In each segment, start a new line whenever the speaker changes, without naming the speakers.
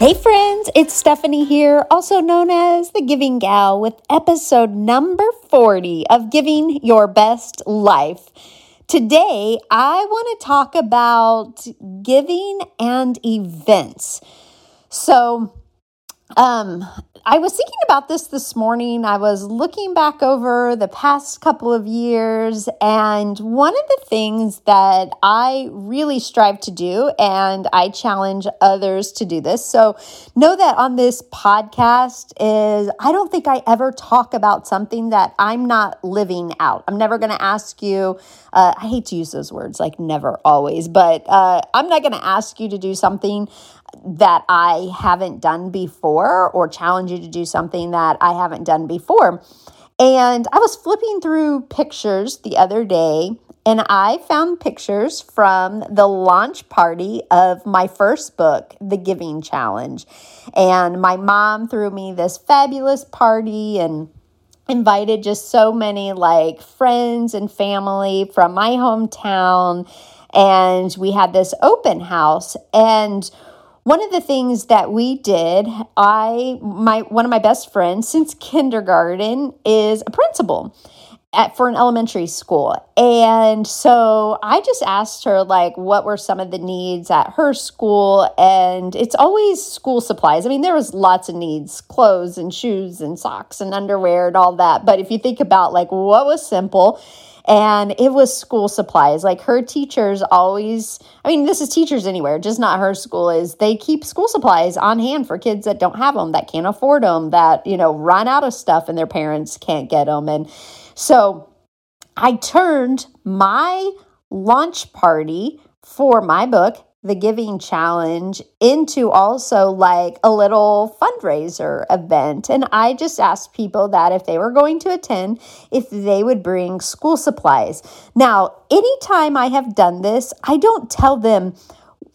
Hey friends, it's Stephanie here, also known as the Giving Gal, with episode number 40 of Giving Your Best Life. Today, I want to talk about giving and events. So, um, I was thinking about this this morning. I was looking back over the past couple of years, and one of the things that I really strive to do, and I challenge others to do this. So, know that on this podcast is I don't think I ever talk about something that I'm not living out. I'm never going to ask you, uh, I hate to use those words like never, always, but uh, I'm not going to ask you to do something that I haven't done before or challenge you to do something that I haven't done before. And I was flipping through pictures the other day and I found pictures from the launch party of my first book, The Giving Challenge. And my mom threw me this fabulous party and invited just so many like friends and family from my hometown. And we had this open house. And one of the things that we did, I my one of my best friends since kindergarten is a principal at for an elementary school. And so I just asked her like what were some of the needs at her school and it's always school supplies. I mean there was lots of needs, clothes and shoes and socks and underwear and all that. But if you think about like what was simple and it was school supplies. Like her teachers always i mean this is teachers anywhere just not her school is they keep school supplies on hand for kids that don't have them that can't afford them that you know run out of stuff and their parents can't get them and so i turned my launch party for my book the giving challenge into also like a little fundraiser event. And I just asked people that if they were going to attend, if they would bring school supplies. Now, anytime I have done this, I don't tell them,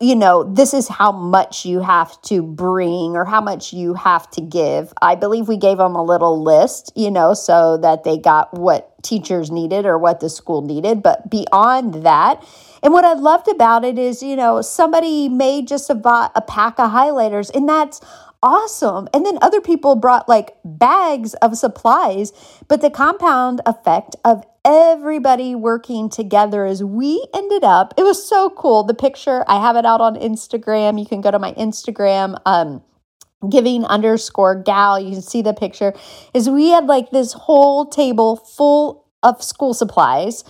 you know, this is how much you have to bring or how much you have to give. I believe we gave them a little list, you know, so that they got what teachers needed or what the school needed. But beyond that, and what I loved about it is, you know, somebody made just a, a pack of highlighters, and that's awesome. And then other people brought like bags of supplies, but the compound effect of everybody working together as we ended up, it was so cool. The picture, I have it out on Instagram. You can go to my Instagram. Um, giving underscore gal you can see the picture is we had like this whole table full of school supplies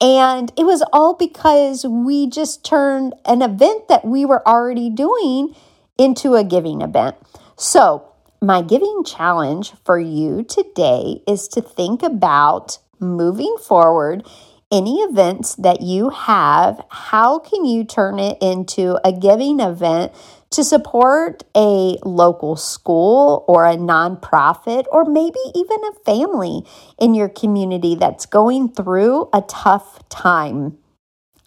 and it was all because we just turned an event that we were already doing into a giving event. So, my giving challenge for you today is to think about moving forward any events that you have, how can you turn it into a giving event to support a local school or a nonprofit or maybe even a family in your community that's going through a tough time.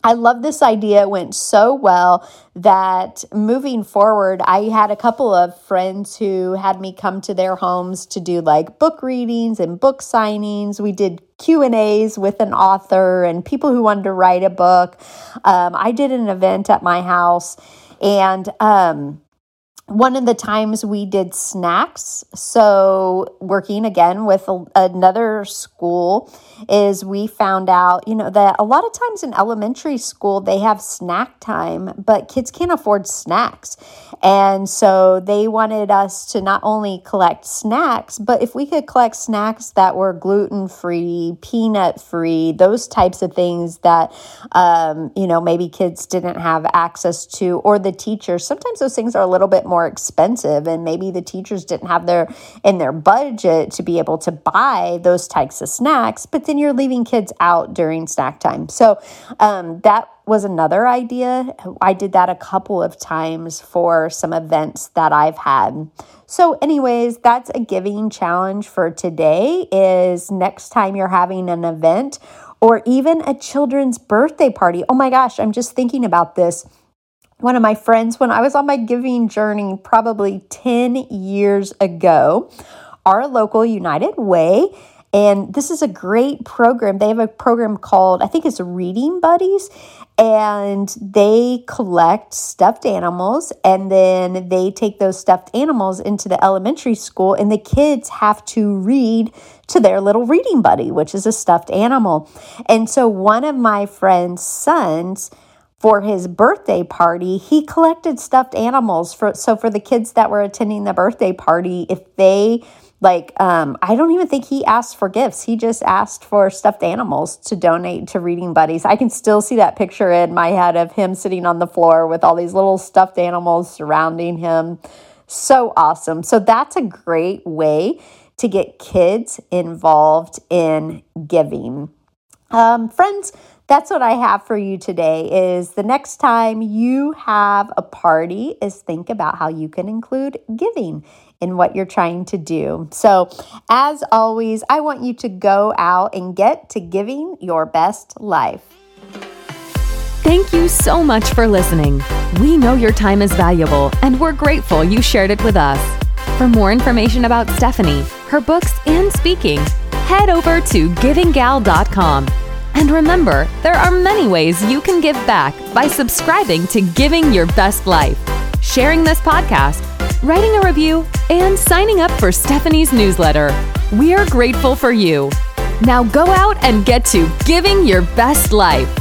I love this idea. It went so well that moving forward, I had a couple of friends who had me come to their homes to do like book readings and book signings. We did Q and A's with an author and people who wanted to write a book. Um, I did an event at my house and um, one of the times we did snacks. So, working again with a, another school, is we found out, you know, that a lot of times in elementary school they have snack time, but kids can't afford snacks. And so they wanted us to not only collect snacks, but if we could collect snacks that were gluten free, peanut free, those types of things that, um, you know, maybe kids didn't have access to, or the teachers, sometimes those things are a little bit more more expensive and maybe the teachers didn't have their in their budget to be able to buy those types of snacks but then you're leaving kids out during snack time. So um, that was another idea. I did that a couple of times for some events that i've had. So anyways that's a giving challenge for today is next time you're having an event or even a children's birthday party. Oh my gosh i'm just thinking about this one of my friends when I was on my giving journey probably 10 years ago, our local United Way. And this is a great program. They have a program called, I think it's Reading Buddies, and they collect stuffed animals and then they take those stuffed animals into the elementary school, and the kids have to read to their little reading buddy, which is a stuffed animal. And so one of my friend's sons, for his birthday party, he collected stuffed animals for so for the kids that were attending the birthday party, if they like um, I don't even think he asked for gifts. He just asked for stuffed animals to donate to Reading Buddies. I can still see that picture in my head of him sitting on the floor with all these little stuffed animals surrounding him. So awesome. So that's a great way to get kids involved in giving. Um, friends, that's what I have for you today is the next time you have a party is think about how you can include giving in what you're trying to do. So, as always, I want you to go out and get to giving your best life.
Thank you so much for listening. We know your time is valuable and we're grateful you shared it with us. For more information about Stephanie, her books, and speaking, head over to givinggal.com and remember, there are many ways you can give back by subscribing to Giving Your Best Life, sharing this podcast, writing a review, and signing up for Stephanie's newsletter. We are grateful for you. Now go out and get to Giving Your Best Life.